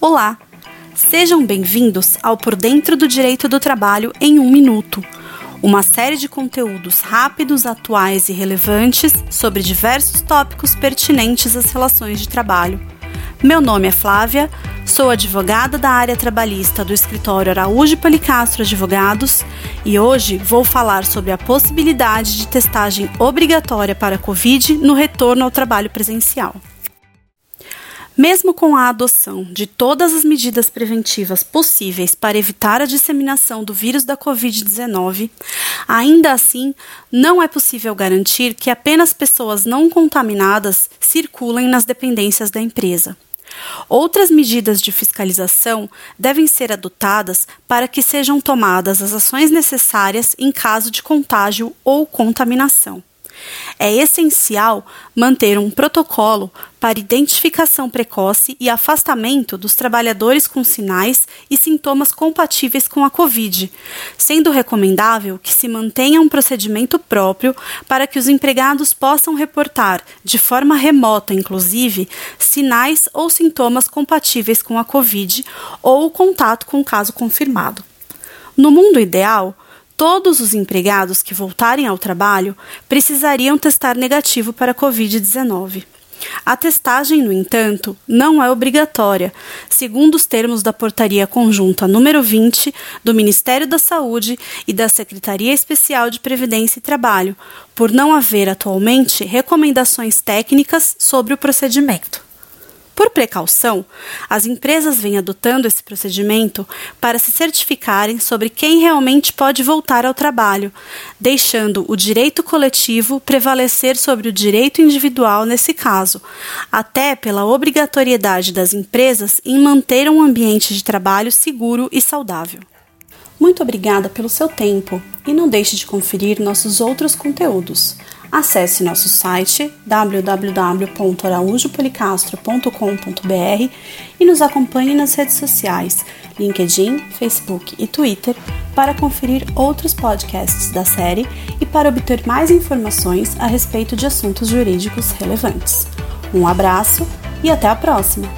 Olá! Sejam bem-vindos ao Por Dentro do Direito do Trabalho em um Minuto, uma série de conteúdos rápidos, atuais e relevantes sobre diversos tópicos pertinentes às relações de trabalho. Meu nome é Flávia, sou advogada da área trabalhista do escritório Araújo Policastro Advogados e hoje vou falar sobre a possibilidade de testagem obrigatória para a Covid no retorno ao trabalho presencial. Mesmo com a adoção de todas as medidas preventivas possíveis para evitar a disseminação do vírus da Covid-19, ainda assim não é possível garantir que apenas pessoas não contaminadas circulem nas dependências da empresa. Outras medidas de fiscalização devem ser adotadas para que sejam tomadas as ações necessárias em caso de contágio ou contaminação. É essencial manter um protocolo para identificação precoce e afastamento dos trabalhadores com sinais e sintomas compatíveis com a Covid, sendo recomendável que se mantenha um procedimento próprio para que os empregados possam reportar, de forma remota inclusive, sinais ou sintomas compatíveis com a Covid ou o contato com o caso confirmado. No mundo ideal, todos os empregados que voltarem ao trabalho precisariam testar negativo para a Covid-19. A testagem, no entanto, não é obrigatória, segundo os termos da Portaria Conjunta número 20 do Ministério da Saúde e da Secretaria Especial de Previdência e Trabalho, por não haver atualmente recomendações técnicas sobre o procedimento. Por precaução, as empresas vêm adotando esse procedimento para se certificarem sobre quem realmente pode voltar ao trabalho, deixando o direito coletivo prevalecer sobre o direito individual nesse caso, até pela obrigatoriedade das empresas em manter um ambiente de trabalho seguro e saudável. Muito obrigada pelo seu tempo e não deixe de conferir nossos outros conteúdos. Acesse nosso site www.araújopolicastro.com.br e nos acompanhe nas redes sociais LinkedIn, Facebook e Twitter para conferir outros podcasts da série e para obter mais informações a respeito de assuntos jurídicos relevantes. Um abraço e até a próxima!